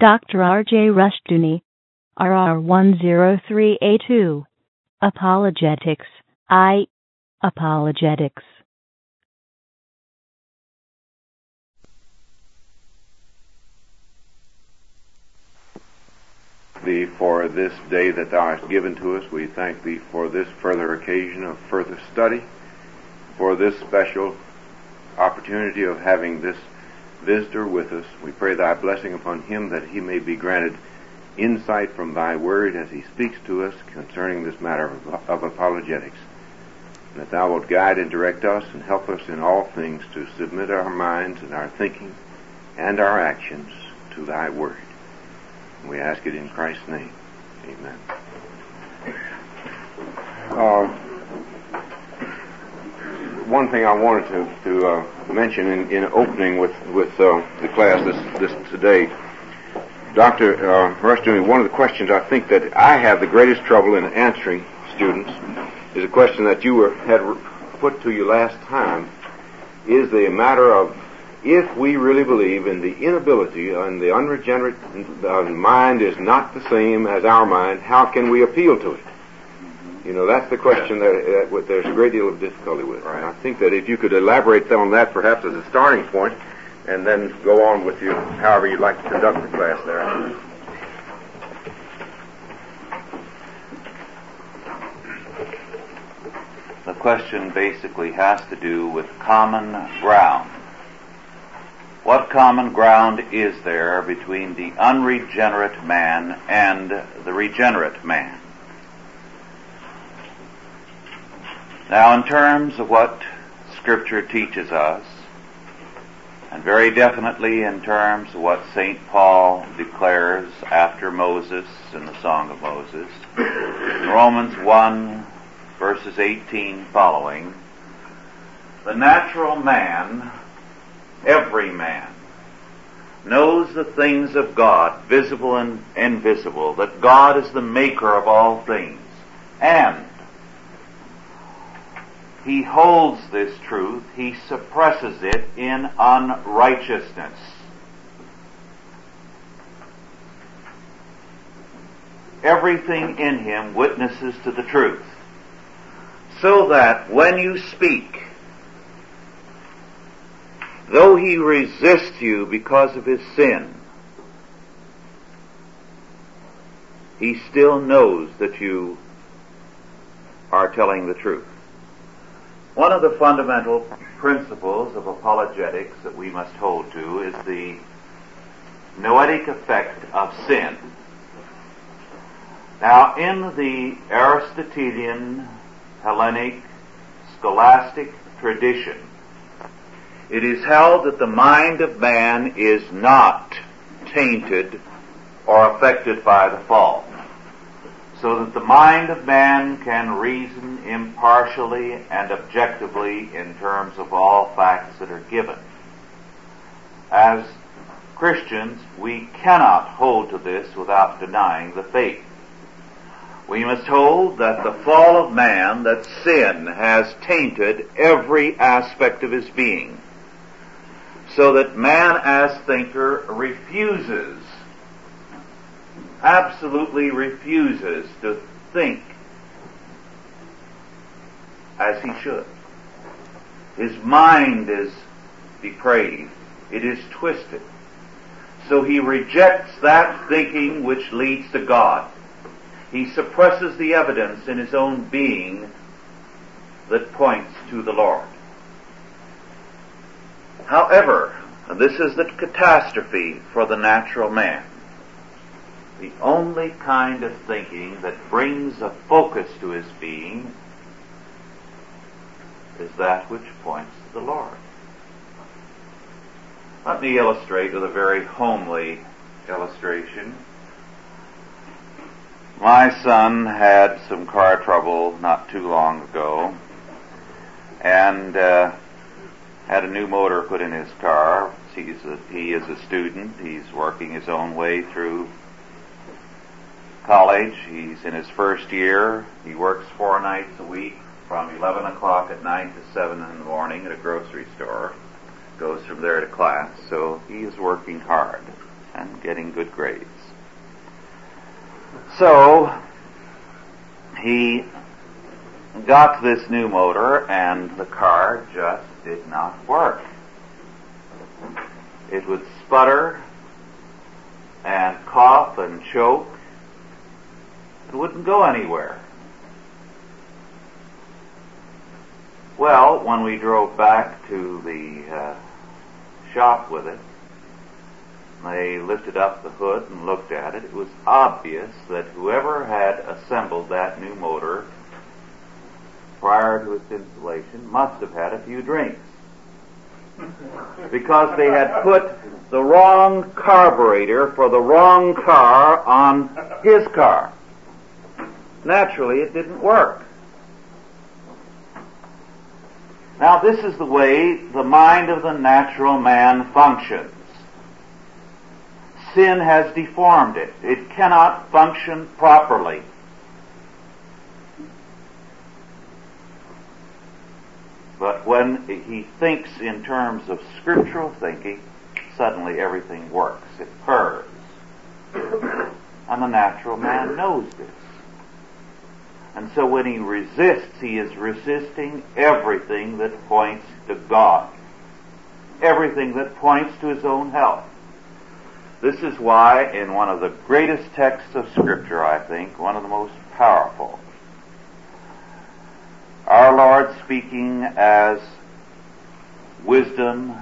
Dr. R.J. Rushdoony, RR103A2. Apologetics. I. Apologetics. thee for this day that thou hast given to us. We thank thee for this further occasion of further study, for this special opportunity of having this visitor with us. We pray thy blessing upon him that he may be granted insight from thy word as he speaks to us concerning this matter of, of apologetics. And that thou wilt guide and direct us and help us in all things to submit our minds and our thinking and our actions to thy word. We ask it in Christ's name. Amen. Uh, one thing I wanted to, to uh, mention in, in, opening with, with uh, the class this, this today, Dr. Uh, Rushdoony, one of the questions I think that I have the greatest trouble in answering students is a question that you were, had put to you last time, is the matter of if we really believe in the inability and the unregenerate uh, mind is not the same as our mind, how can we appeal to it? You know, that's the question that, that there's a great deal of difficulty with. Right. And I think that if you could elaborate on that perhaps as a starting point, and then go on with you however you'd like to conduct the class there. The question basically has to do with common ground. What common ground is there between the unregenerate man and the regenerate man? Now, in terms of what Scripture teaches us, and very definitely in terms of what St. Paul declares after Moses in the Song of Moses, in Romans 1 verses 18 following, the natural man every man knows the things of God, visible and invisible, that God is the maker of all things. And he holds this truth, he suppresses it in unrighteousness. Everything in him witnesses to the truth. So that when you speak, though he resists you because of his sin, he still knows that you are telling the truth. One of the fundamental principles of apologetics that we must hold to is the noetic effect of sin. Now, in the Aristotelian, Hellenic, scholastic tradition, it is held that the mind of man is not tainted or affected by the fall. So that the mind of man can reason impartially and objectively in terms of all facts that are given. As Christians, we cannot hold to this without denying the faith. We must hold that the fall of man, that sin has tainted every aspect of his being so that man as thinker refuses, absolutely refuses to think as he should. His mind is depraved. It is twisted. So he rejects that thinking which leads to God. He suppresses the evidence in his own being that points to the Lord. However, this is the catastrophe for the natural man. The only kind of thinking that brings a focus to his being is that which points to the Lord. Let me illustrate with a very homely illustration. My son had some car trouble not too long ago, and uh, had a new motor put in his car. He's a, he is a student. He's working his own way through college. He's in his first year. He works four nights a week from 11 o'clock at night to 7 in the morning at a grocery store. Goes from there to class. So he is working hard. and getting good grades. So, he got this new motor and the car just did not work. It would sputter and cough and choke. It wouldn't go anywhere. Well, when we drove back to the uh, shop with it, they lifted up the hood and looked at it. It was obvious that whoever had assembled that new motor prior to its installation must have had a few drinks. Because they had put the wrong carburetor for the wrong car on his car. Naturally, it didn't work. Now, this is the way the mind of the natural man functions. Sin has deformed it. It cannot function properly. But when he thinks in terms of scriptural thinking, suddenly everything works. It purrs. And the natural man knows this. And so when he resists, he is resisting everything that points to God. Everything that points to his own health. This is why in one of the greatest texts of scripture, I think, one of the most powerful, our Lord speaking as wisdom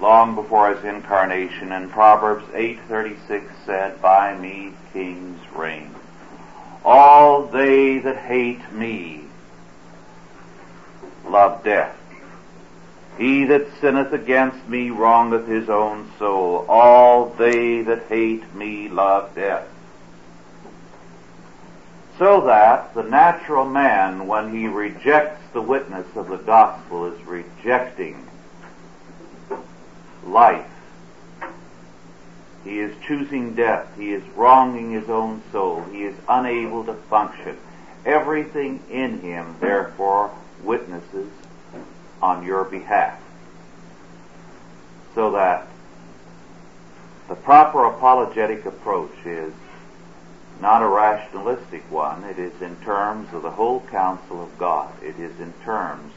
long before his incarnation in Proverbs 8:36 said, "By me kings reign." All they that hate me love death. He that sinneth against me wrongeth his own soul. All they that hate me love death. So that the natural man, when he rejects the witness of the gospel, is rejecting life he is choosing death. He is wronging his own soul. He is unable to function. Everything in him, therefore, witnesses on your behalf. So that the proper apologetic approach is not a rationalistic one. It is in terms of the whole counsel of God. It is in terms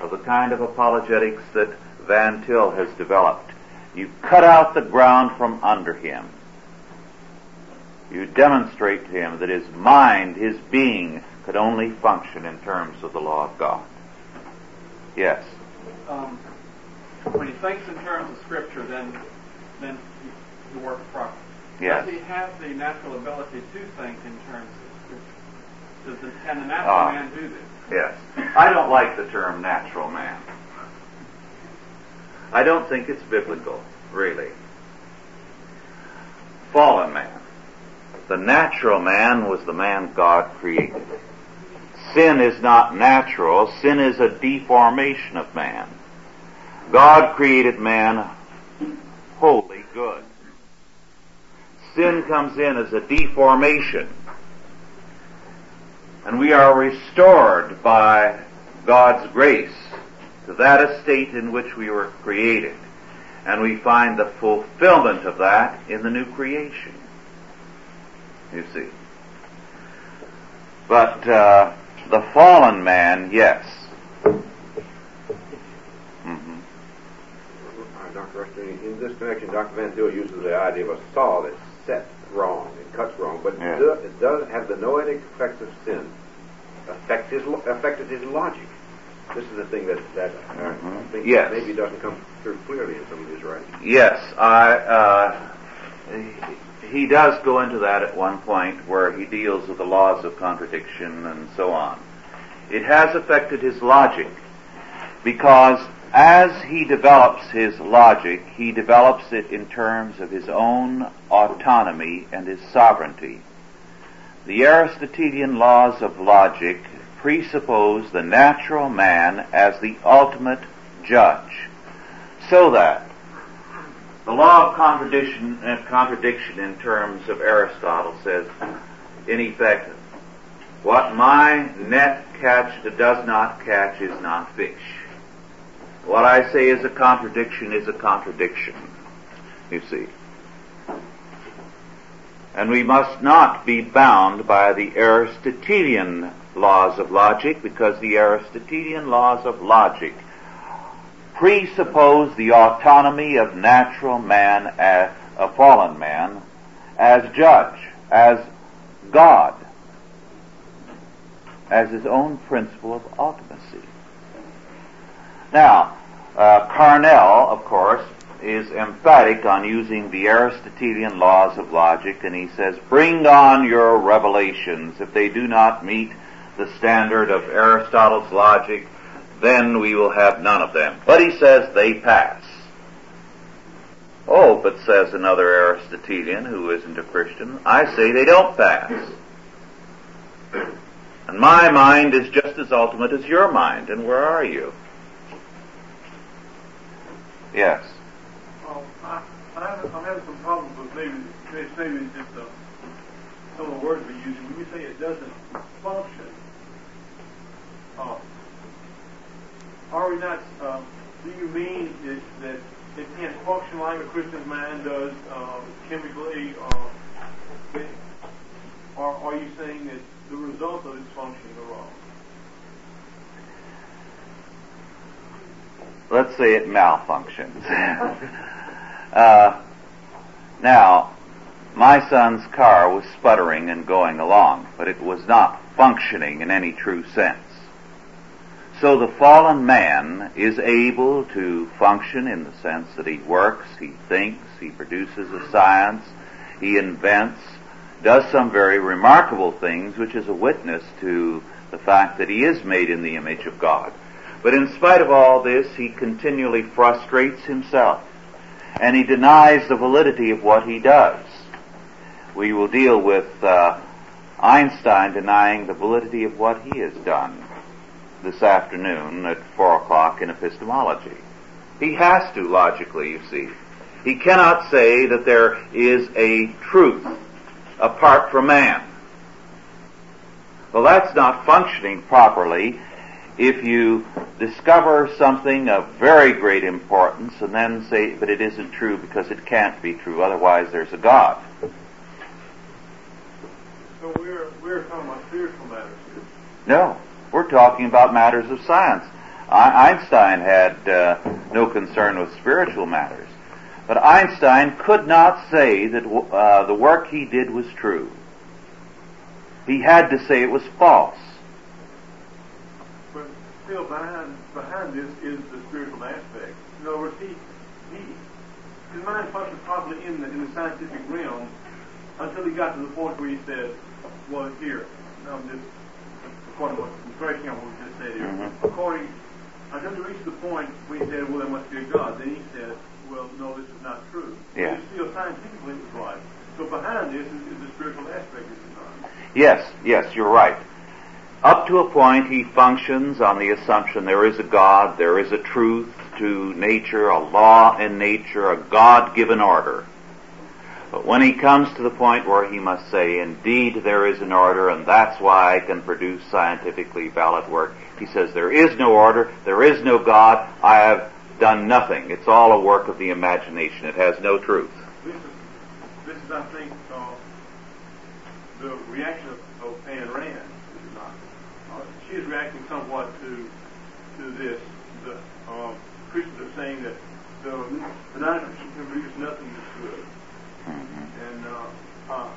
of the kind of apologetics that Van Til has developed. You cut out the ground from under him. You demonstrate to him that his mind, his being, could only function in terms of the law of God. Yes. Um, when he thinks in terms of Scripture, then then he, works properly. Yes. Does he have the natural ability to think in terms of Scripture? Does the, can the natural uh, man do this? Yes. I don't like the term natural man. I don't think it's biblical, really. Fallen man. The natural man was the man God created. Sin is not natural, sin is a deformation of man. God created man wholly good. Sin comes in as a deformation. And we are restored by God's grace to that estate in which we were created. And we find the fulfillment of that in the new creation. You see. But uh, the fallen man, yes. Mm-hmm. Dr. In this connection, Dr. Van Til uses the idea of a saw that's set wrong, it cuts wrong, but does, it does have the noetic effects of sin affect his, affected his logic. This is the thing that that mm-hmm. I think yes. maybe doesn't come through clearly in some of his writings. Yes, I. Uh, he does go into that at one point where he deals with the laws of contradiction and so on. It has affected his logic because as he develops his logic, he develops it in terms of his own autonomy and his sovereignty. The Aristotelian laws of logic presuppose the natural man as the ultimate judge, so that the law of contradiction, uh, contradiction in terms of Aristotle says, in effect, what my net catch does not catch is not fish. What I say is a contradiction is a contradiction. You see. And we must not be bound by the Aristotelian laws of logic because the Aristotelian laws of logic presuppose the autonomy of natural man as a fallen man as judge, as God, as his own principle of ultimacy. Now, uh, Carnell, of course, is emphatic on using the Aristotelian laws of logic, and he says, bring on your revelations. If they do not meet the standard of Aristotle's logic, then we will have none of them. But he says they pass. Oh, but says another Aristotelian who isn't a Christian, I say they don't pass. And my mind is just as ultimate as your mind, and where are you? Yes. Um, I, I'm having some problems with maybe, maybe just some of the words we're using. When you say it doesn't function, uh, are we not, uh, do you mean that, that it can't function like a Christian's mind does uh, chemically? Uh, or are you saying that the result of its functioning are wrong? Let's say it malfunctions. uh, now, my son's car was sputtering and going along, but it was not functioning in any true sense. So the fallen man is able to function in the sense that he works, he thinks, he produces a science, he invents, does some very remarkable things, which is a witness to the fact that he is made in the image of God. But in spite of all this, he continually frustrates himself, and he denies the validity of what he does. We will deal with uh, Einstein denying the validity of what he has done this afternoon at four o'clock in epistemology. He has to, logically, you see. He cannot say that there is a truth apart from man. Well, that's not functioning properly if you discover something of very great importance and then say, but it isn't true because it can't be true, otherwise there's a God. So we're, we're talking about spiritual matters here. No. We're talking about matters of science. Einstein had uh, no concern with spiritual matters. But Einstein could not say that uh, the work he did was true. He had to say it was false. But still, behind behind this is the spiritual aspect. In other words, he he his mind functioned probably in the in the scientific realm until he got to the point where he said, "Well, here, I'm just according to what breaking on what we just said here. Mm-hmm. According, until he reached the point where he said, well, there must be a God, then he said, well, no, this is not true. Yeah. You feel scientifically it was right. So behind this is, is the spiritual aspect, is it not? Yes, yes, you're right. Up to a point, he functions on the assumption there is a God, there is a truth to nature, a law in nature, a God-given order. But when he comes to the point where he must say, indeed there is an order and that's why I can produce scientifically valid work, he says there is no order, there is no God, I have done nothing. It's all a work of the imagination. It has no truth. This is, this is I think, uh, the reaction of, of Ayn Rand, she is reacting somewhat to to this. The uh, Christians are saying that the, the non-Christian can produce nothing that's good. And uh, uh,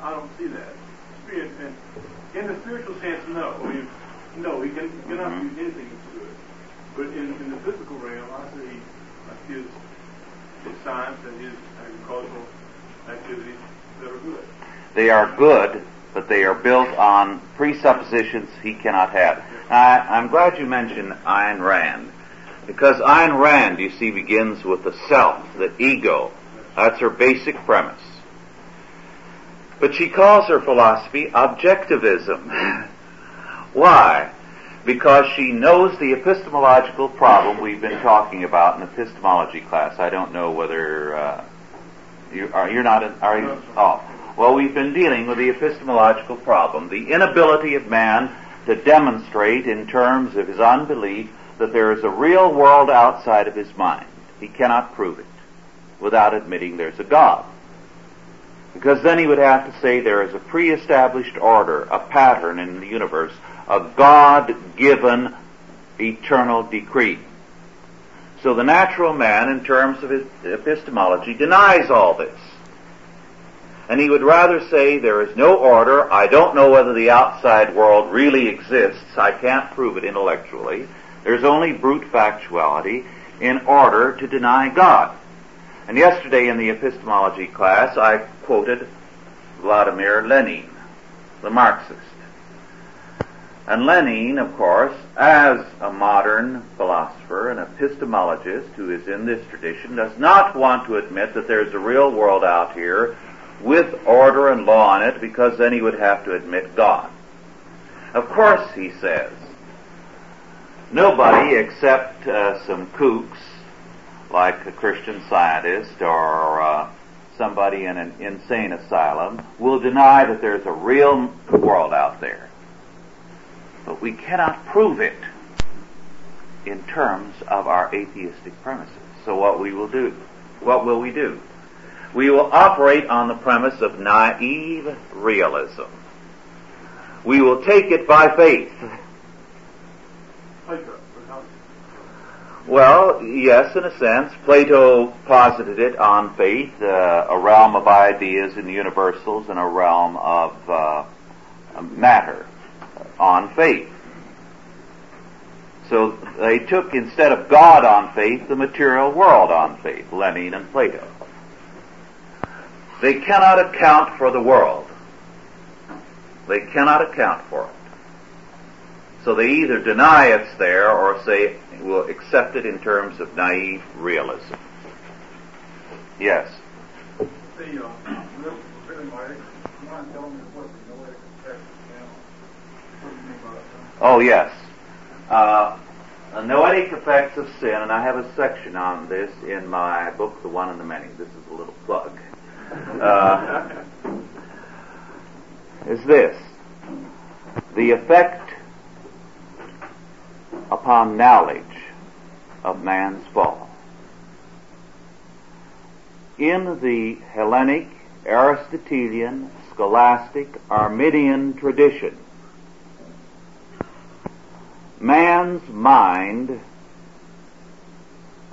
I don't see that. Spirit, and in the spiritual sense, no. I mean, no, he, can, cannot mm-hmm. use anything that's good. But in, in the physical realm, I see uh, his, his science and his agricultural activities that are good. They are good, but they are built on presuppositions he cannot have. I, I'm glad you mentioned Ayn Rand, because Ayn Rand, you see, begins with the self, the ego, that's her basic premise. But she calls her philosophy objectivism. Why? Because she knows the epistemological problem we've been talking about in epistemology class. I don't know whether uh, you are you're not in, are you? Oh, well, we've been dealing with the epistemological problem, the inability of man to demonstrate in terms of his unbelief that there is a real world outside of his mind. He cannot prove it without admitting there's a God. Because then he would have to say there is a pre-established order, a pattern in the universe, a God-given eternal decree. So the natural man, in terms of his epistemology, denies all this. And he would rather say there is no order, I don't know whether the outside world really exists, I can't prove it intellectually, there's only brute factuality in order to deny God. And yesterday in the epistemology class, I quoted Vladimir Lenin, the Marxist. And Lenin, of course, as a modern philosopher and epistemologist who is in this tradition, does not want to admit that there's a real world out here with order and law in it because then he would have to admit God. Of course, he says, nobody except uh, some kooks like a Christian scientist or uh, somebody in an insane asylum will deny that there's a real world out there. But we cannot prove it in terms of our atheistic premises. So what we will do, what will we do? We will operate on the premise of naive realism. We will take it by faith. Well, yes, in a sense. Plato posited it on faith, uh, a realm of ideas and universals and a realm of uh, matter on faith. So they took, instead of God on faith, the material world on faith, Lenin and Plato. They cannot account for the world. They cannot account for it. So they either deny it's there or say we'll accept it in terms of naive realism. Yes. The, uh, really, my, you mind telling me what the noetic effect now? What do you mean by that? Oh yes. Uh, the noetic effects of sin, and I have a section on this in my book, The One and the Many. This is a little plug. Uh, is this the effect upon knowledge of man's fall. In the Hellenic, Aristotelian, scholastic, Arminian tradition, man's mind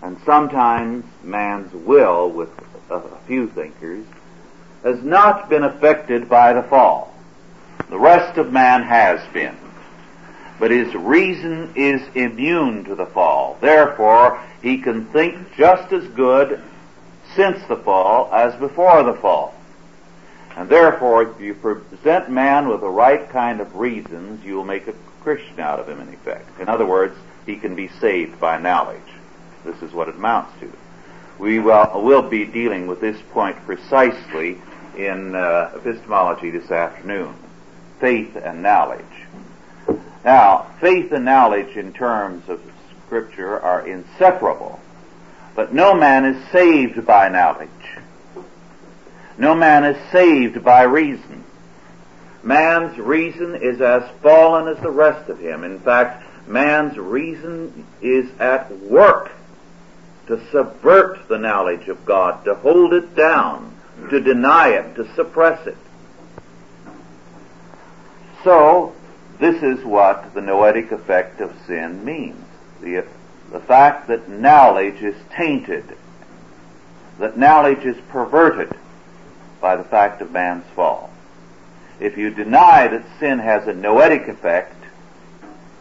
and sometimes man's will with a few thinkers has not been affected by the fall. The rest of man has been but his reason is immune to the fall. Therefore, he can think just as good since the fall as before the fall. And therefore, if you present man with the right kind of reasons, you will make a Christian out of him in effect. In other words, he can be saved by knowledge. This is what it amounts to. We will, will be dealing with this point precisely in uh, epistemology this afternoon. Faith and knowledge. Now, faith and knowledge in terms of Scripture are inseparable. But no man is saved by knowledge. No man is saved by reason. Man's reason is as fallen as the rest of him. In fact, man's reason is at work to subvert the knowledge of God, to hold it down, to deny it, to suppress it. So, this is what the noetic effect of sin means. The, the fact that knowledge is tainted, that knowledge is perverted by the fact of man's fall. If you deny that sin has a noetic effect,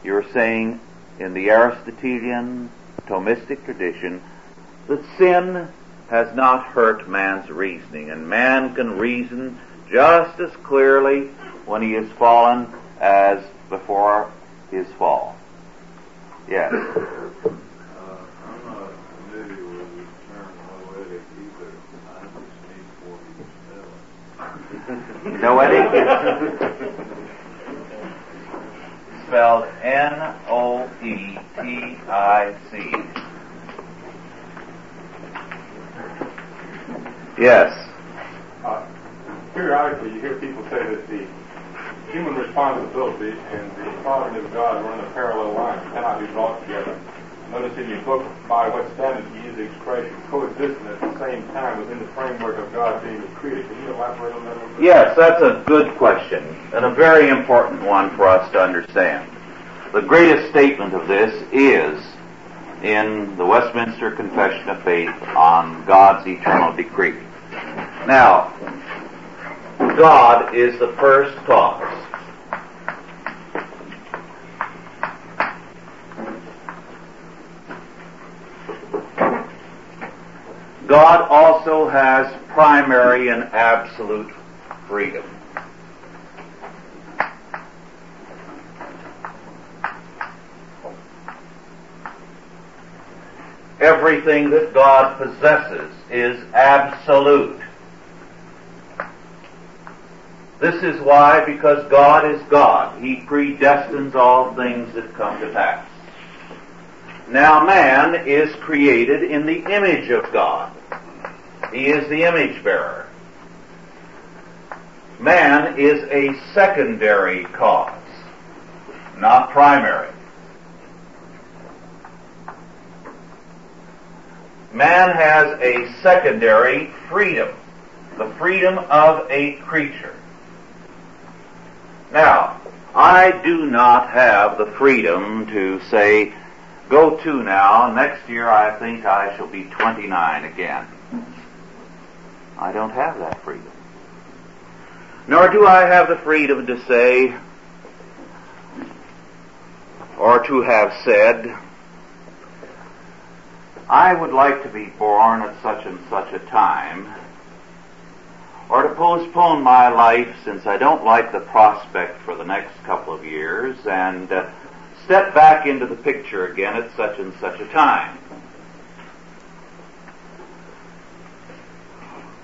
you're saying in the Aristotelian Thomistic tradition that sin has not hurt man's reasoning, and man can reason just as clearly when he has fallen as before his fall. Yes. Uh, I'm not familiar with the term noetic either. I just need for Noetic? Spelled N-O-E-T-I-C. Yes. Uh, periodically, you hear people say that the human responsibility and the sovereignty of God run a parallel line, cannot be brought together. notice in your book by what standards you use the expression coexisting at the same time within the framework of God being the creator. Can you elaborate on that a little bit? Yes, that's a good question and a very important one for us to understand. The greatest statement of this is in the Westminster Confession of Faith on God's eternal decree. Now, God is the first cause. God also has primary and absolute freedom. Everything that God possesses is absolute. This is why, because God is God, He predestines all things that come to pass. Now man is created in the image of God. He is the image bearer. Man is a secondary cause, not primary. Man has a secondary freedom, the freedom of a creature. Now, I do not have the freedom to say, go to now, next year I think I shall be 29 again. I don't have that freedom. Nor do I have the freedom to say, or to have said, I would like to be born at such and such a time, or to postpone my life since I don't like the prospect for the next couple of years and uh, step back into the picture again at such and such a time.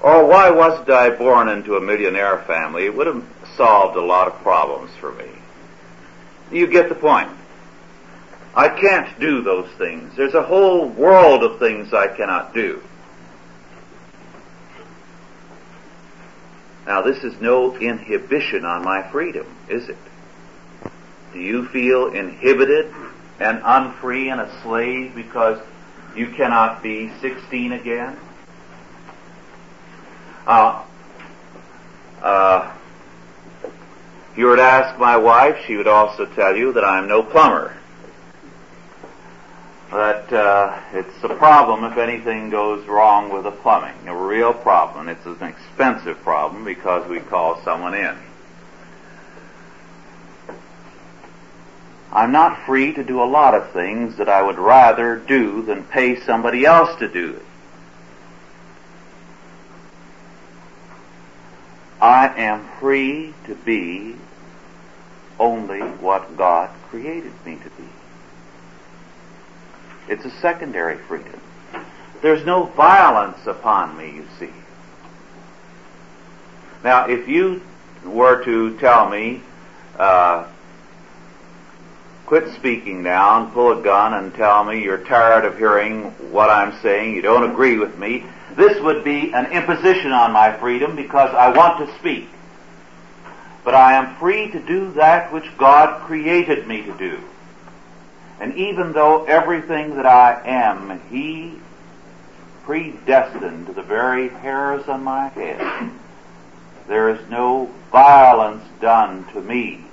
Or why wasn't I born into a millionaire family? It would have solved a lot of problems for me. You get the point. I can't do those things. There's a whole world of things I cannot do. Now, this is no inhibition on my freedom, is it? Do you feel inhibited and unfree and a slave because you cannot be 16 again? Uh, uh, if you were to ask my wife, she would also tell you that I'm no plumber. That uh, it's a problem if anything goes wrong with the plumbing, a real problem. It's an expensive problem because we call someone in. I'm not free to do a lot of things that I would rather do than pay somebody else to do it. I am free to be only what God created me to be. It's a secondary freedom. There's no violence upon me, you see. Now, if you were to tell me, uh, quit speaking now and pull a gun and tell me you're tired of hearing what I'm saying, you don't agree with me, this would be an imposition on my freedom because I want to speak. But I am free to do that which God created me to do. And even though everything that I am, He predestined to the very hairs on my head, there is no violence done to me.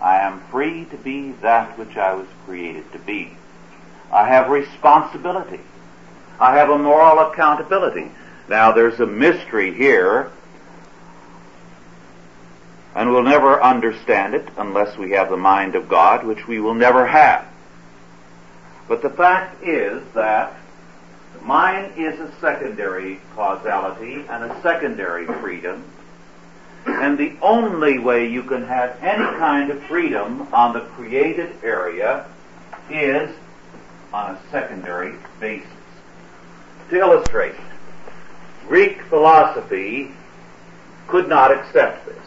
I am free to be that which I was created to be. I have responsibility. I have a moral accountability. Now there's a mystery here, and we'll never understand it unless we have the mind of God, which we will never have. But the fact is that mine is a secondary causality and a secondary freedom, and the only way you can have any kind of freedom on the created area is on a secondary basis. To illustrate, Greek philosophy could not accept this.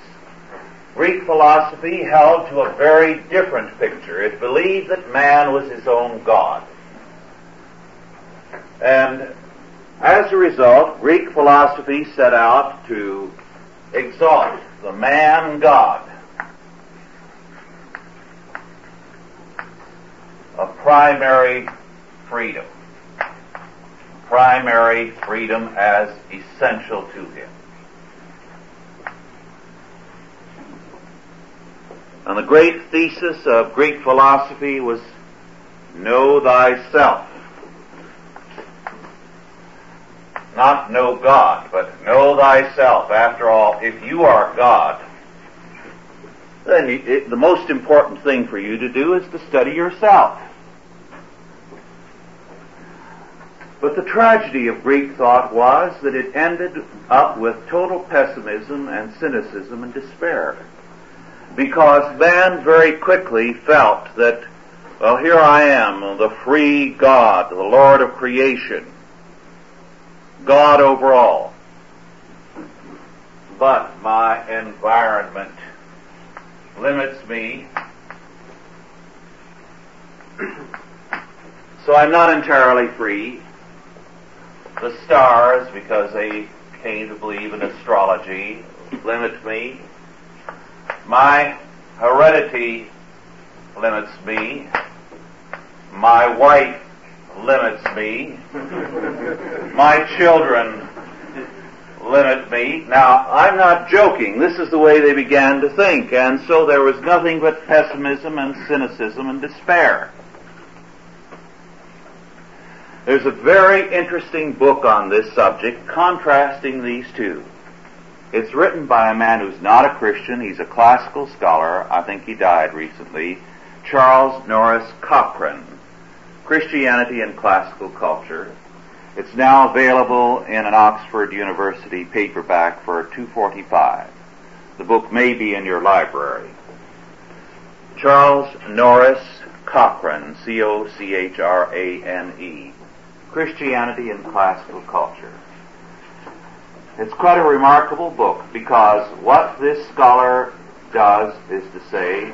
Greek philosophy held to a very different picture. It believed that man was his own God. And as a result, Greek philosophy set out to exalt the man God. A primary freedom. Primary freedom as essential to him. And the great thesis of Greek philosophy was know thyself. Not know God, but know thyself. After all, if you are God, then it, the most important thing for you to do is to study yourself. But the tragedy of Greek thought was that it ended up with total pessimism and cynicism and despair. Because man very quickly felt that, well, here I am, the free God, the Lord of creation, God over all. But my environment limits me. So I'm not entirely free. The stars, because they came to believe in astrology, limit me. My heredity limits me. My wife limits me. My children limit me. Now, I'm not joking. This is the way they began to think. And so there was nothing but pessimism and cynicism and despair. There's a very interesting book on this subject contrasting these two. It's written by a man who's not a Christian. He's a classical scholar. I think he died recently. Charles Norris Cochrane. Christianity and Classical Culture. It's now available in an Oxford University paperback for 245. The book may be in your library. Charles Norris Cochrane, C-O-C-H-R-A-N-E. Christianity and Classical Culture. It's quite a remarkable book because what this scholar does is to say,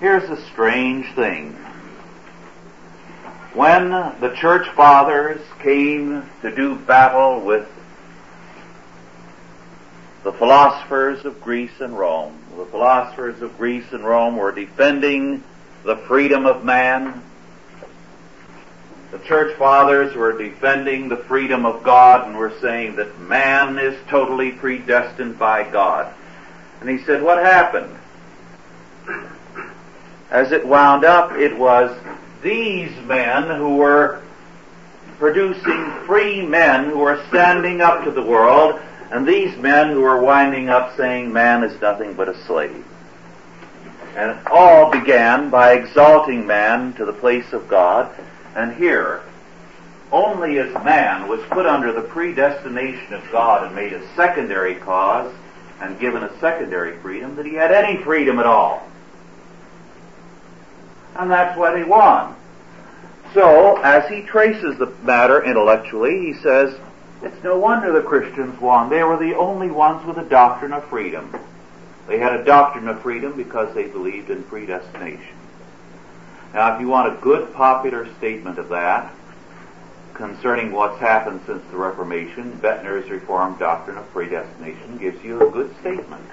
here's a strange thing. When the church fathers came to do battle with the philosophers of Greece and Rome, the philosophers of Greece and Rome were defending the freedom of man. The church fathers were defending the freedom of God and were saying that man is totally predestined by God. And he said, what happened? As it wound up, it was these men who were producing free men who were standing up to the world, and these men who were winding up saying man is nothing but a slave. And it all began by exalting man to the place of God, and here, only as man was put under the predestination of God and made a secondary cause and given a secondary freedom that he had any freedom at all. And that's what he won. So, as he traces the matter intellectually, he says, it's no wonder the Christians won. They were the only ones with a doctrine of freedom. They had a doctrine of freedom because they believed in predestination. Now, if you want a good popular statement of that, concerning what's happened since the Reformation, Boettner's Reformed Doctrine of Predestination gives you a good statement.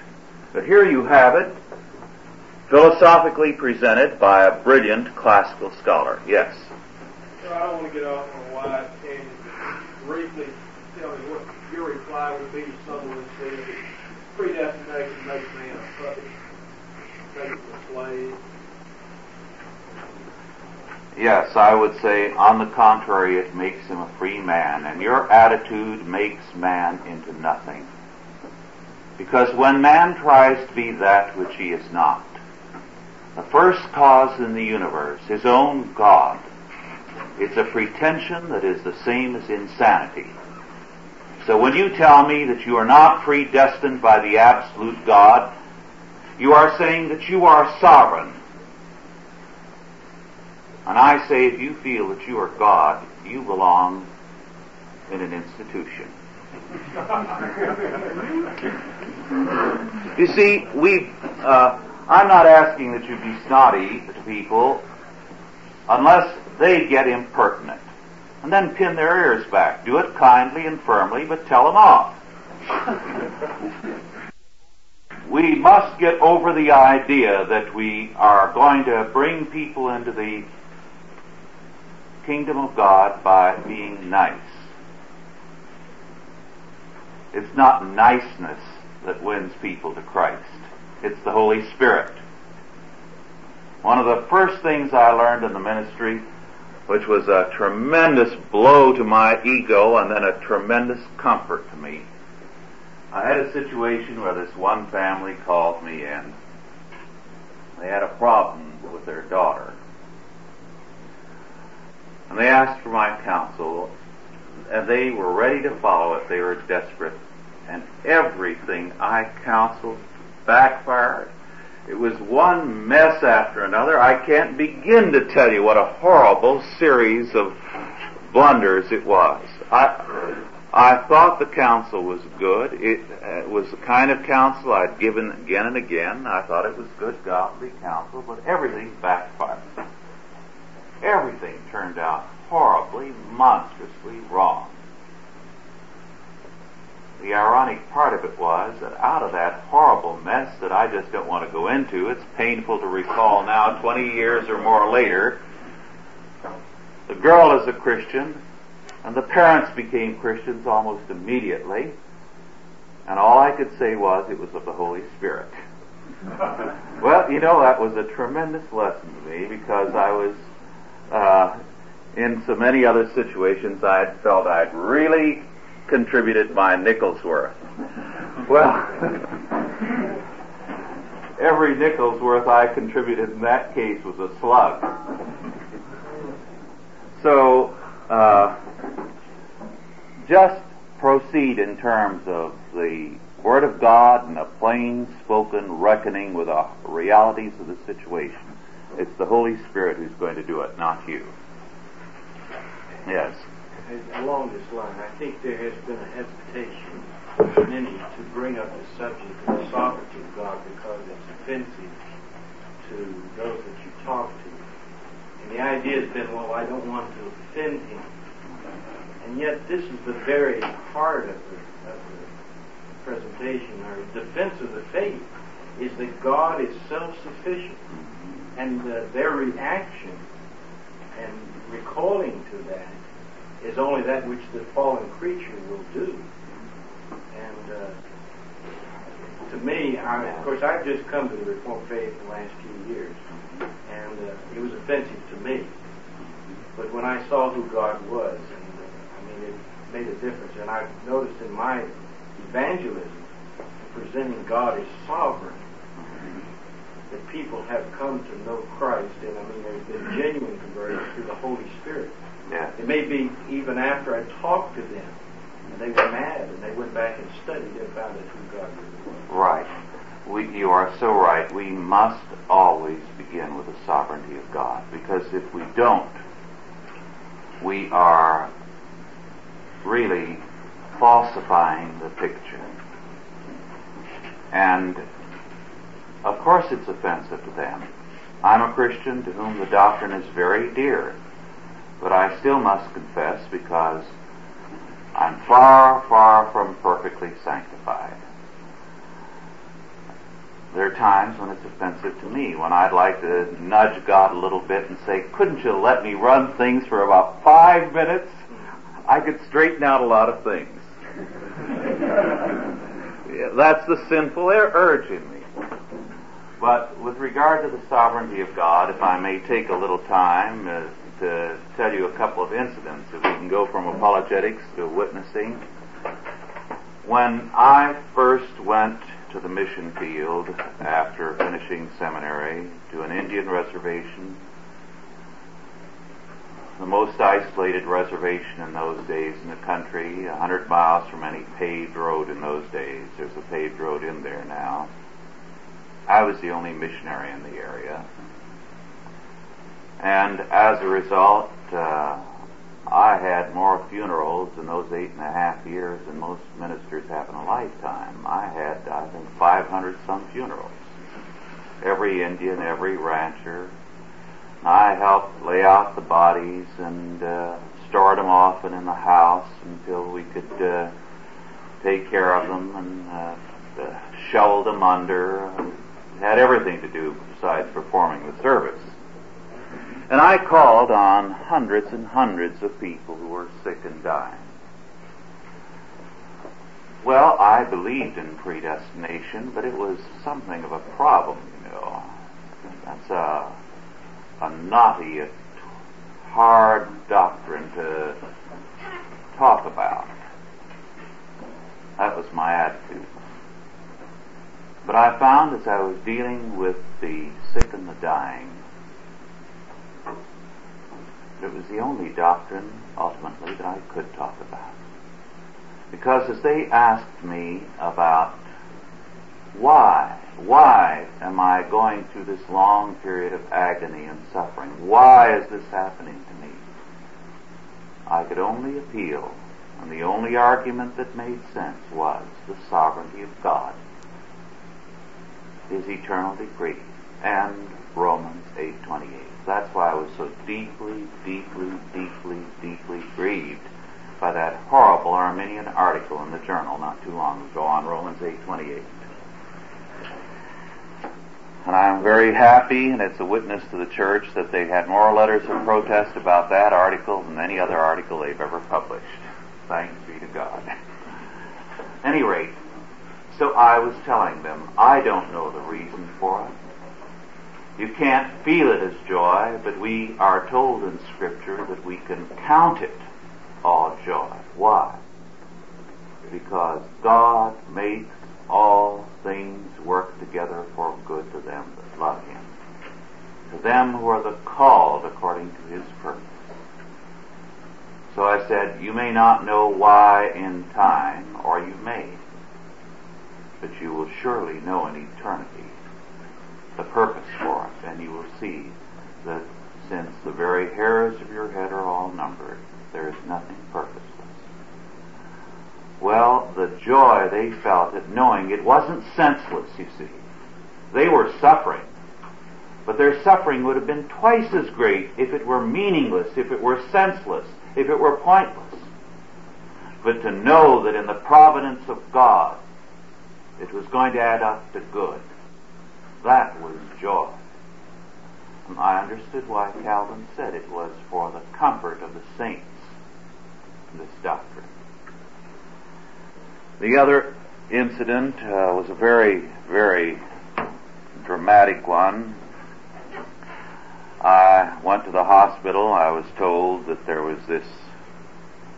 But here you have it, philosophically presented by a brilliant classical scholar. Yes? So I don't want to get off on a wide tangent. Briefly tell me what your reply would be to someone who said that predestination makes man a puppet, makes him a slave. Yes, I would say, on the contrary, it makes him a free man, and your attitude makes man into nothing. Because when man tries to be that which he is not, the first cause in the universe, his own God, it's a pretension that is the same as insanity. So when you tell me that you are not predestined by the absolute God, you are saying that you are sovereign. And I say if you feel that you are God, you belong in an institution. you see, we, uh, I'm not asking that you be snotty to people unless they get impertinent. And then pin their ears back. Do it kindly and firmly, but tell them off. we must get over the idea that we are going to bring people into the kingdom of God by being nice. It's not niceness that wins people to Christ. It's the Holy Spirit. One of the first things I learned in the ministry, which was a tremendous blow to my ego and then a tremendous comfort to me, I had a situation where this one family called me in. They had a problem with their daughter. And they asked for my counsel, and they were ready to follow it. They were desperate. And everything I counseled backfired. It was one mess after another. I can't begin to tell you what a horrible series of blunders it was. I, I thought the counsel was good. It uh, was the kind of counsel I'd given again and again. I thought it was good godly counsel, but everything backfired. Everything turned out horribly, monstrously wrong. The ironic part of it was that out of that horrible mess that I just don't want to go into, it's painful to recall now, 20 years or more later, the girl is a Christian, and the parents became Christians almost immediately, and all I could say was it was of the Holy Spirit. well, you know, that was a tremendous lesson to me because I was, uh, in so many other situations, I felt I'd really contributed my nickel's worth. Well, every nickel's worth I contributed in that case was a slug. So, uh, just proceed in terms of the Word of God and a plain spoken reckoning with the realities of the situation. It's the Holy Spirit who's going to do it, not you. Yes along this line, I think there has been a hesitation for many to bring up the subject of the sovereignty of God because it's offensive to those that you talk to. And the idea has been, well, I don't want to offend him. And yet this is the very heart of the, of the presentation, or defense of the faith, is that God is self-sufficient. And uh, their reaction and recalling to that is only that which the fallen creature will do. And uh, to me, I, of course, I've just come to the Reformed faith in the last few years, and uh, it was offensive to me. But when I saw who God was, and uh, I mean, it made a difference. And I've noticed in my evangelism, presenting God as sovereign, that people have come to know Christ, and I mean, there's been genuine conversion through the Holy Spirit. Yeah. It may be even after I talked to them and they were mad and they went back and studied and found out who God really was. Right. We, you are so right. We must always begin with the sovereignty of God because if we don't, we are really falsifying the picture. And of course it's offensive to them. I'm a Christian to whom the doctrine is very dear. But I still must confess because I'm far, far from perfectly sanctified. There are times when it's offensive to me, when I'd like to nudge God a little bit and say, couldn't you let me run things for about five minutes? I could straighten out a lot of things. yeah, that's the sinful urge in me. But with regard to the sovereignty of God, if I may take a little time, uh, to tell you a couple of incidents. If we can go from apologetics to witnessing. When I first went to the mission field after finishing seminary to an Indian reservation, the most isolated reservation in those days in the country, a hundred miles from any paved road in those days. There's a paved road in there now. I was the only missionary in the area. And as a result, uh, I had more funerals in those eight and a half years than most ministers have in a lifetime. I had, I think, 500 some funerals. Every Indian, every rancher. I helped lay out the bodies and uh, stored them often in the house until we could uh, take care of them and uh, uh, shovel them under. Had everything to do besides performing the service. And I called on hundreds and hundreds of people who were sick and dying. Well, I believed in predestination, but it was something of a problem, you know. That's a, a knotty, hard doctrine to talk about. That was my attitude. But I found as I was dealing with the sick and the dying, that it was the only doctrine ultimately that I could talk about. Because as they asked me about why, why am I going through this long period of agony and suffering? Why is this happening to me? I could only appeal, and the only argument that made sense was the sovereignty of God, His eternal decree, and Romans 8:28. That's why I was so deeply, deeply, deeply, deeply grieved by that horrible Arminian article in the journal not too long ago on Romans 8:28. And I'm very happy, and it's a witness to the church that they had more letters of protest about that article than any other article they've ever published. Thanks be to God. any rate, so I was telling them, I don't know the reason for it. You can't feel it as joy, but we are told in Scripture that we can count it all joy. Why? Because God makes all things work together for good to them that love Him, to them who are the called according to His purpose. So I said, You may not know why in time, or you may, but you will surely know in eternity the purpose for it, and you will see that since the very hairs of your head are all numbered, there is nothing purposeless. Well, the joy they felt at knowing it wasn't senseless, you see. They were suffering. But their suffering would have been twice as great if it were meaningless, if it were senseless, if it were pointless. But to know that in the providence of God, it was going to add up to good. That was joy. And I understood why Calvin said it was for the comfort of the saints, this doctrine. The other incident uh, was a very, very dramatic one. I went to the hospital. I was told that there was this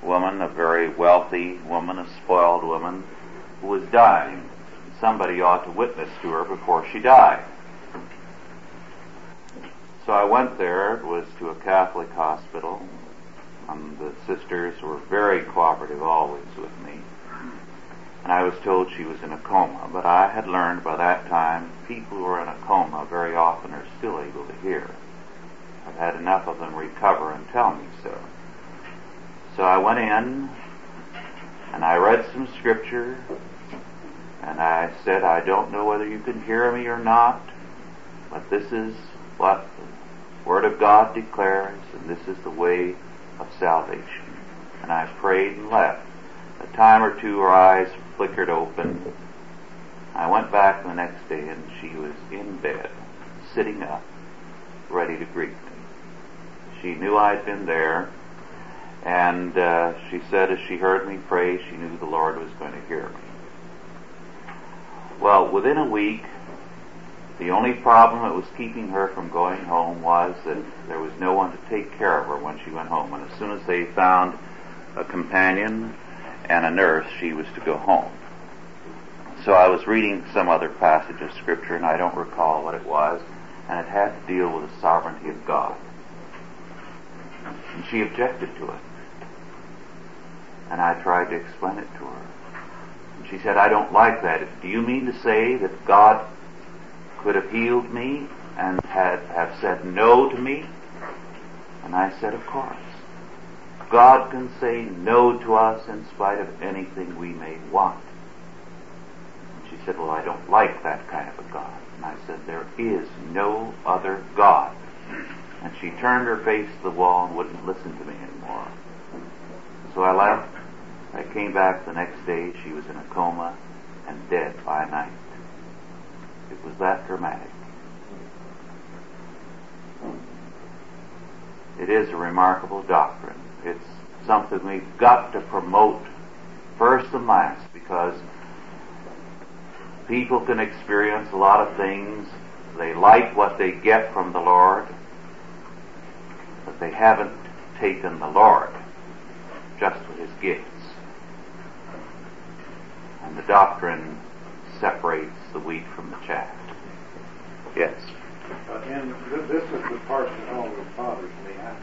woman, a very wealthy woman, a spoiled woman, who was dying. Somebody ought to witness to her before she died. So I went there. It was to a Catholic hospital. And the sisters were very cooperative always with me. And I was told she was in a coma. But I had learned by that time people who are in a coma very often are still able to hear. I've had enough of them recover and tell me so. So I went in and I read some scripture and I said, I don't know whether you can hear me or not, but this is what the Word of God declares, and this is the way of salvation. And I prayed and left. A time or two her eyes flickered open. I went back the next day and she was in bed, sitting up, ready to greet me. She knew I'd been there, and uh, she said as she heard me pray, she knew the Lord was going to hear me. Well, within a week, the only problem that was keeping her from going home was that there was no one to take care of her when she went home. And as soon as they found a companion and a nurse, she was to go home. So I was reading some other passage of Scripture, and I don't recall what it was, and it had to deal with the sovereignty of God. And she objected to it. And I tried to explain it to her. She said, I don't like that. Do you mean to say that God could have healed me and had have said no to me? And I said, Of course. God can say no to us in spite of anything we may want. And she said, Well, I don't like that kind of a God. And I said, There is no other God. And she turned her face to the wall and wouldn't listen to me anymore. So I left I came back the next day. She was in a coma and dead by night. It was that dramatic. It is a remarkable doctrine. It's something we've got to promote first and last because people can experience a lot of things. They like what they get from the Lord, but they haven't taken the Lord just with his gifts. And the doctrine separates the wheat from the chaff. Yes. Uh, and th- this is the part that always bothers me. I,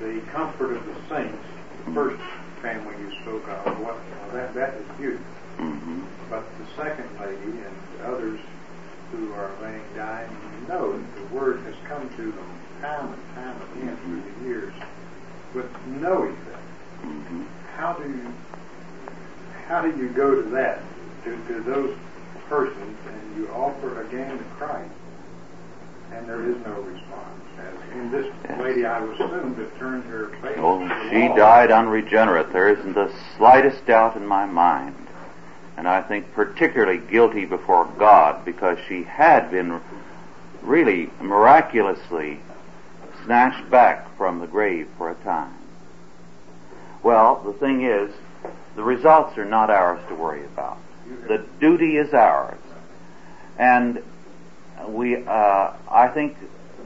the comfort of the saints, the first family you spoke of, what, well, that, that is beautiful. Mm-hmm. But the second lady and others who are laying dying, know that the word has come to them time and time again through the years with no effect. Mm-hmm. How do you how do you go to that to, to those persons and you offer again to Christ and there is no response? As in this lady, I would assume that turned her face. Oh, she died unregenerate. There isn't the slightest doubt in my mind. And I think particularly guilty before God because she had been really miraculously snatched back from the grave for a time. Well, the thing is, the results are not ours to worry about. The duty is ours. And we, uh, I think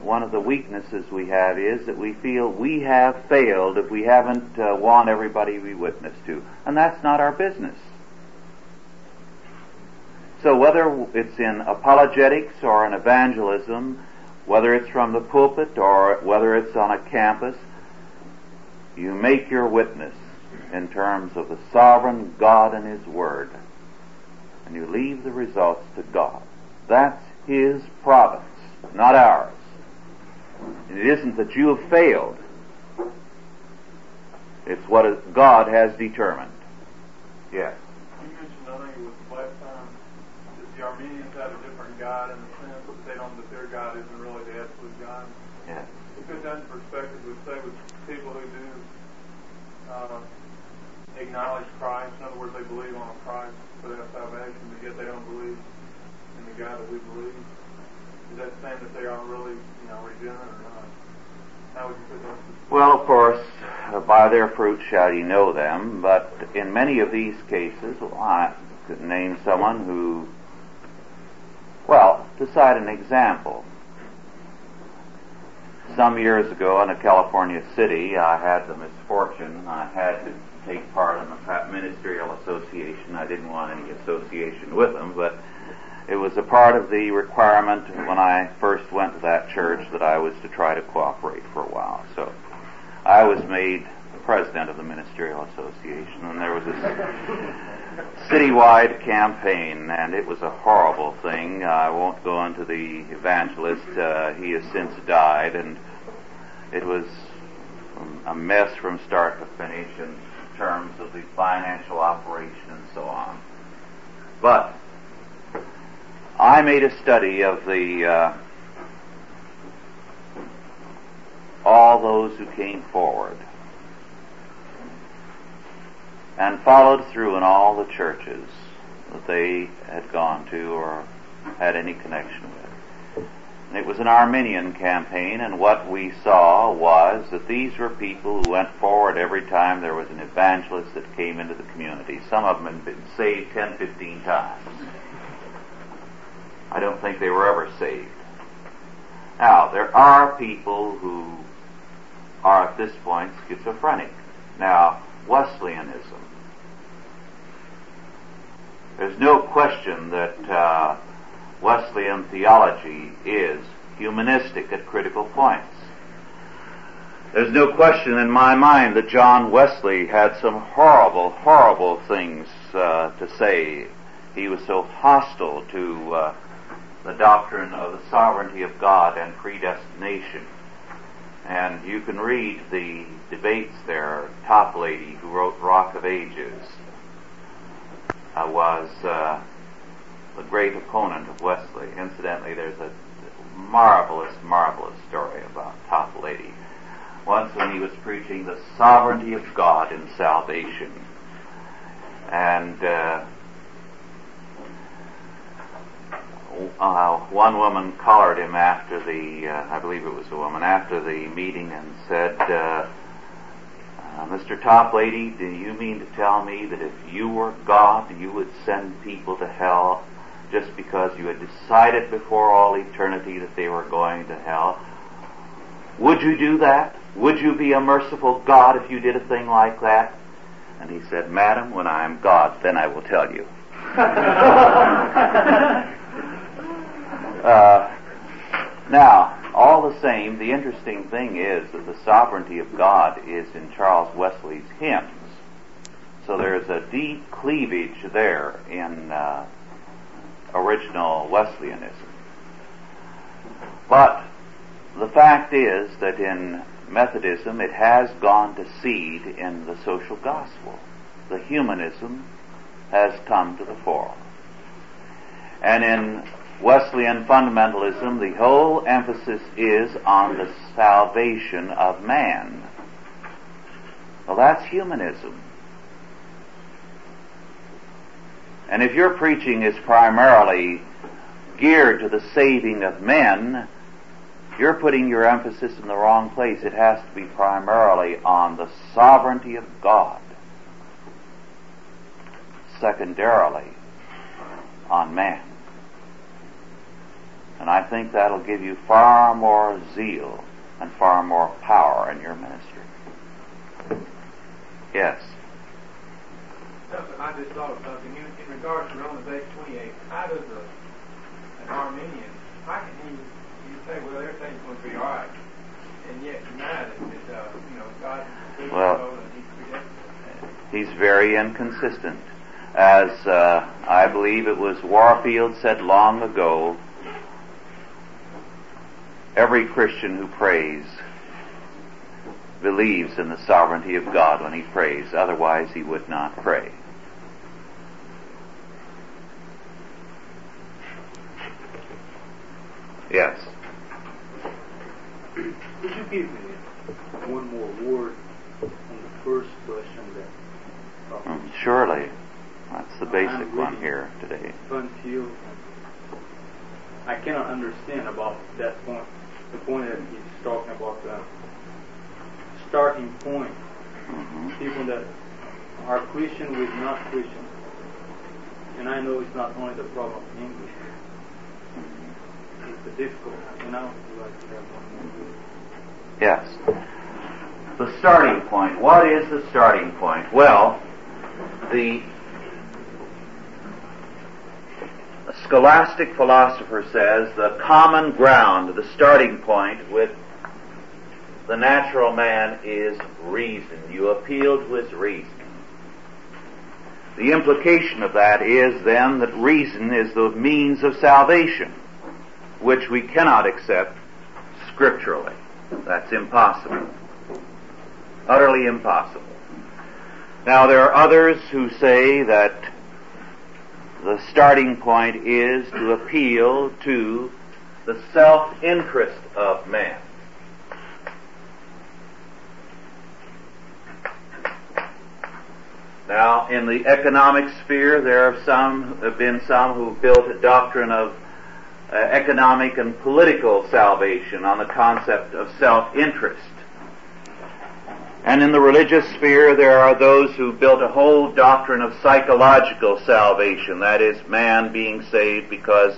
one of the weaknesses we have is that we feel we have failed if we haven't uh, won everybody we witness to. And that's not our business. So whether it's in apologetics or in evangelism, whether it's from the pulpit or whether it's on a campus, you make your witness in terms of the sovereign God and His Word. And you leave the results to God. That's His province, not ours. And it isn't that you have failed. It's what God has determined. Yes. You mentioned, I think it was last time, that the Arminians have a different God in the sense that they don't, that their God isn't really the absolute God. Yes. To put that in perspective, would say with people who do uh, acknowledge Christ, in other words, they believe on Christ for their salvation, but yet they don't believe in the God that we believe. Is that saying that they aren't really, you know, regenerate or not? Well, of course, uh, by their fruit shall ye know them, but in many of these cases, well, I could name someone who, well, to cite an example. Some years ago in a California city, I had the misfortune, I had to take part in the ministerial association. I didn't want any association with them, but it was a part of the requirement when I first went to that church that I was to try to cooperate for a while. So I was made the president of the ministerial association, and there was this citywide campaign, and it was a horrible thing. I won't go into the evangelist; uh, he has since died, and it was a mess from start to finish in terms of the financial operation and so on. But I made a study of the uh, all those who came forward and followed through in all the churches that they had gone to or had any connection with. It was an Arminian campaign, and what we saw was that these were people who went forward every time there was an evangelist that came into the community. Some of them had been saved 10, 15 times. I don't think they were ever saved. Now, there are people who are at this point schizophrenic. Now, Wesleyanism. There's no question that uh, Wesleyan theology is humanistic at critical points. There's no question in my mind that John Wesley had some horrible, horrible things uh, to say. He was so hostile to uh, the doctrine of the sovereignty of God and predestination. And you can read the debates there. Toplady, who wrote Rock of Ages, uh, was uh, the great opponent of Wesley. Incidentally, there's a marvelous, marvelous story about Toplady. Once when he was preaching the sovereignty of God in salvation, and uh, uh, one woman collared him after the, uh, I believe it was a woman, after the meeting and said, uh, uh, Mr. Toplady, do you mean to tell me that if you were God, you would send people to hell just because you had decided before all eternity that they were going to hell? Would you do that? Would you be a merciful God if you did a thing like that? And he said, Madam, when I am God, then I will tell you. Uh, now, all the same, the interesting thing is that the sovereignty of God is in Charles Wesley's hymns. So there's a deep cleavage there in uh, original Wesleyanism. But the fact is that in Methodism it has gone to seed in the social gospel. The humanism has come to the fore. And in Wesleyan fundamentalism, the whole emphasis is on the salvation of man. Well, that's humanism. And if your preaching is primarily geared to the saving of men, you're putting your emphasis in the wrong place. It has to be primarily on the sovereignty of God. Secondarily, on man. And I think that'll give you far more zeal and far more power in your ministry. Yes. I just thought of something. In, in regards to Romans 8 28, how does a, an Arminian, how can he, you say, well, everything's going to be all right, and yet deny that, that uh, you know, God is Well, and He created He's very inconsistent. As uh, I believe it was Warfield said long ago, every Christian who prays believes in the sovereignty of God when he prays, otherwise he would not pray. Yes. Could you give me one more word on the first question that uh, Mm, Surely. That's the basic I'm one reading here today. until I understand about that point. The point that he's talking about the starting point. Mhm. People that are Christian with not Christian. And I know it's not only the problem of English. It's the difficult. And I would like to have one more word. Yes. The starting point. What is the starting point? Well, the scholastic philosopher says the common ground, the starting point with the natural man is reason. You appeal to his reason. The implication of that is then that reason is the means of salvation, which we cannot accept scripturally. That's impossible. Utterly impossible. Now there are others who say that the starting point is to appeal to the self-interest of man. Now, in the economic sphere, there have some have been some who built a doctrine of uh, economic and political salvation on the concept of self-interest. And in the religious sphere, there are those who built a whole doctrine of psychological salvation, that is, man being saved because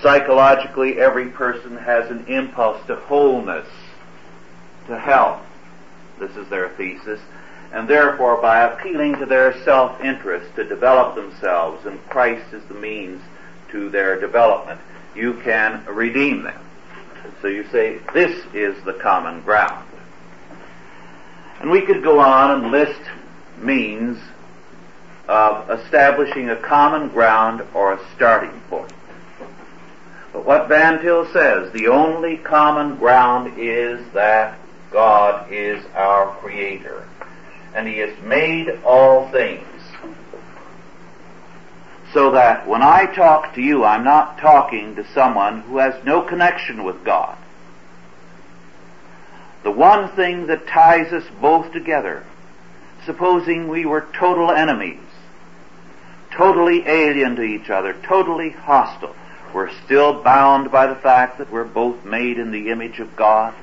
psychologically every person has an impulse to wholeness, to health. This is their thesis. And therefore, by appealing to their self-interest to develop themselves, and Christ is the means to their development, you can redeem them. So you say, this is the common ground. And we could go on and list means of establishing a common ground or a starting point. But what Van Til says, the only common ground is that God is our Creator. And He has made all things. So that when I talk to you, I'm not talking to someone who has no connection with God. The one thing that ties us both together, supposing we were total enemies, totally alien to each other, totally hostile, We're still bound by the fact that we're both made in the image of God,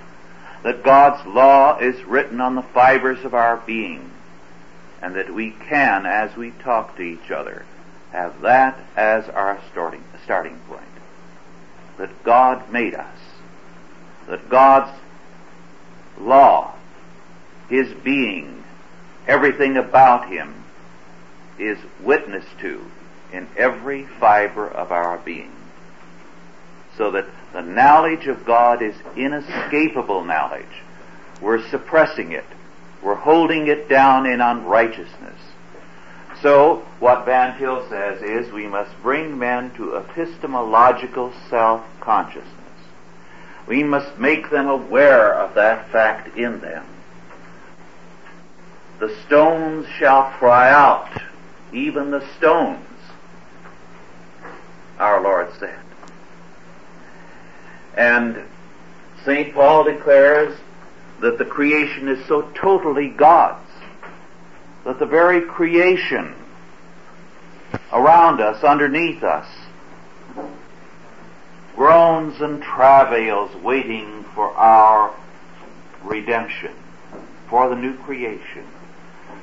that God's law is written on the fibers of our being, and that we can, as we talk to each other, have that as our starting, starting point. That God made us. That God's law, His being, everything about Him is witnessed to in every fiber of our being. So that the knowledge of God is inescapable knowledge. We're suppressing it. We're holding it down in unrighteousness. So, what Van Til says is we must bring men to epistemological self-consciousness. We must make them aware of that fact in them. The stones shall cry out, even the stones, our Lord said. And St. Paul declares that the creation is so totally God's that the very creation around us, underneath us, groans and travails waiting for our redemption, for the new creation.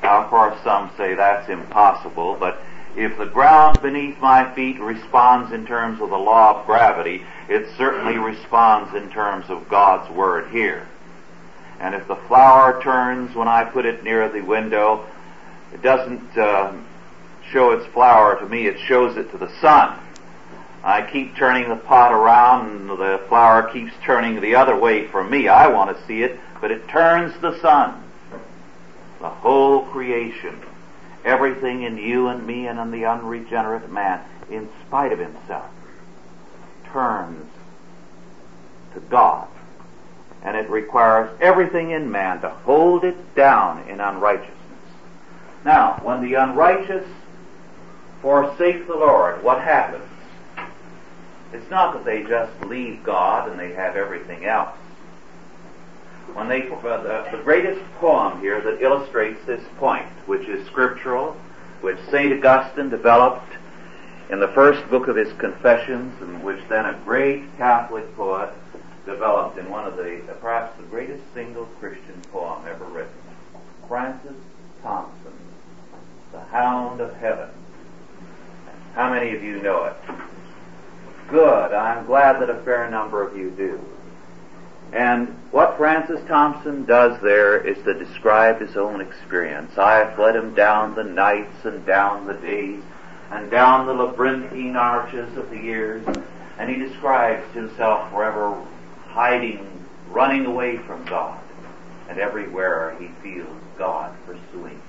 Now, of course, some say that's impossible, but if the ground beneath my feet responds in terms of the law of gravity, it certainly responds in terms of God's Word here. And if the flower turns when I put it near the window, it doesn't uh, show its flower to me, it shows it to the sun. I keep turning the pot around and the flower keeps turning the other way from me. I want to see it, but it turns the sun. The whole creation, everything in you and me and in the unregenerate man, in spite of himself, turns to God. And it requires everything in man to hold it down in unrighteousness. Now, when the unrighteous forsake the Lord, what happens? It's not that they just leave God and they have everything else. When they, uh, the, the greatest poem here that illustrates this point, which is scriptural, which St. Augustine developed in the first book of his Confessions, and which then a great Catholic poet developed in one of the, perhaps the greatest single Christian poem ever written. Francis Thompson, The Hound of Heaven. How many of you know it? Good. I'm glad that a fair number of you do. And what Francis Thompson does there is to describe his own experience. I have led him down the nights and down the days and down the labyrinthine arches of the years, and he describes himself forever hiding, running away from God, and everywhere he feels God pursuing.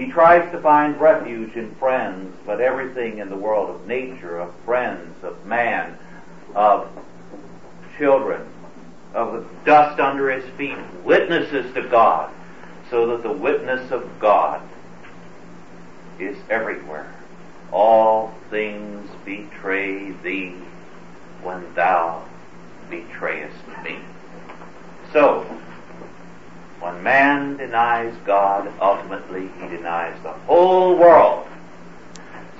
He tries to find refuge in friends, but everything in the world of nature, of friends, of man, of children, of the dust under his feet, witnesses to God, so that the witness of God is everywhere. All things betray thee when thou betrayest me. So, when man denies God, ultimately he denies the whole world.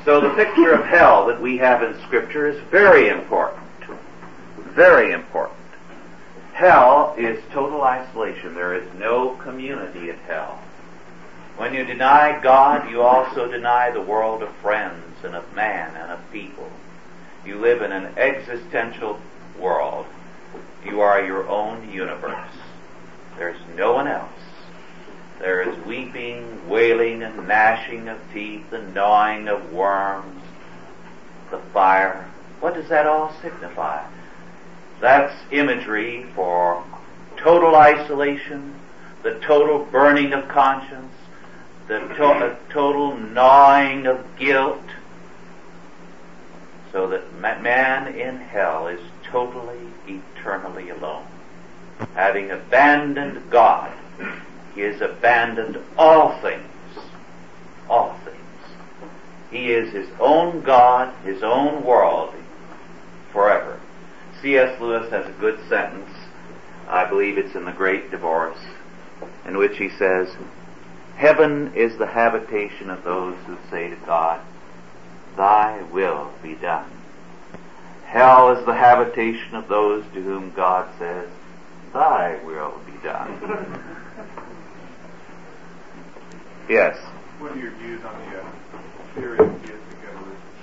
So the picture of hell that we have in scripture is very important. Very important. Hell is total isolation. There is no community at hell. When you deny God, you also deny the world of friends and of man and of people. You live in an existential world. You are your own universe. There's no one else. There is weeping, wailing, and gnashing of teeth, and gnawing of worms, the fire. What does that all signify? That's imagery for total isolation, the total burning of conscience, the to- total gnawing of guilt, so that man in hell is totally, eternally alone. Having abandoned God, he has abandoned all things. All things. He is his own God, his own world, forever. C.S. Lewis has a good sentence. I believe it's in The Great Divorce, in which he says, Heaven is the habitation of those who say to God, Thy will be done. Hell is the habitation of those to whom God says, Thy will be done. yes. What are your views on the uh, theory of theistic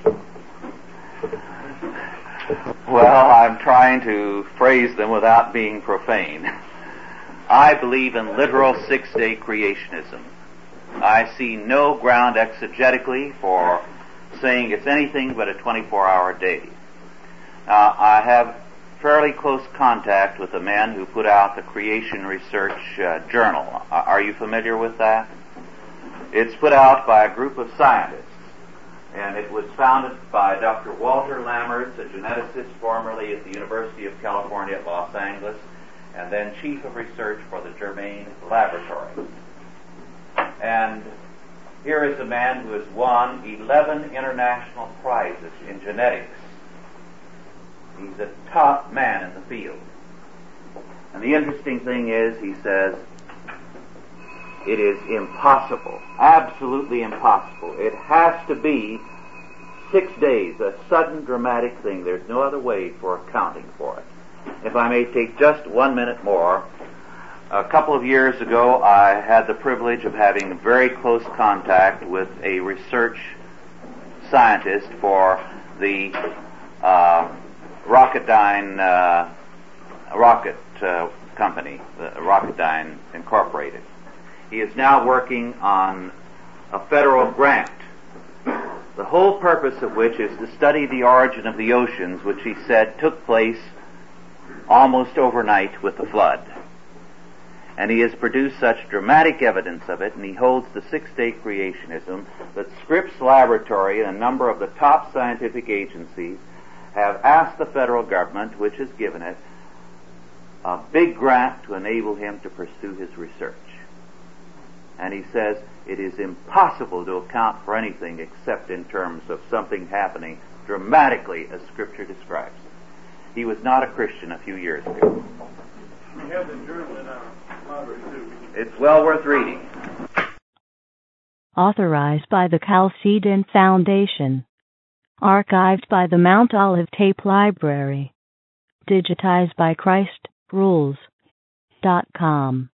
evolution? Well, I'm trying to phrase them without being profane. I believe in literal six day creationism. I see no ground exegetically for saying it's anything but a 24 hour day. Now, I have fairly close contact with the man who put out the Creation Research uh, Journal. Are you familiar with that? It's put out by a group of scientists, and it was founded by Dr. Walter Lammerts, a geneticist formerly at the University of California at Los Angeles, and then chief of research for the Germain Laboratory. And here is a man who has won 11 international prizes in genetics. He's a top man in the field. And the interesting thing is, he says, it is impossible, absolutely impossible. It has to be six days, a sudden dramatic thing. There's no other way for accounting for it. If I may take just one minute more, a couple of years ago, I had the privilege of having very close contact with a research scientist for the uh, Rocketdyne uh, rocket uh, company, the Rocketdyne Incorporated. He is now working on a federal grant, the whole purpose of which is to study the origin of the oceans, which he said took place almost overnight with the flood and he has produced such dramatic evidence of it, and he holds the six-day creationism that Scripps Laboratory and a number of the top scientific agencies have asked the federal government, which has given it, a big grant to enable him to pursue his research. And he says it is impossible to account for anything except in terms of something happening dramatically as Scripture describes. He was not a Christian a few years ago. We have the journal in our it's well worth reading. Authorized by the Chalcedon Foundation. Archived by the Mount Olive Tape Library. Digitized by ChristRules.com.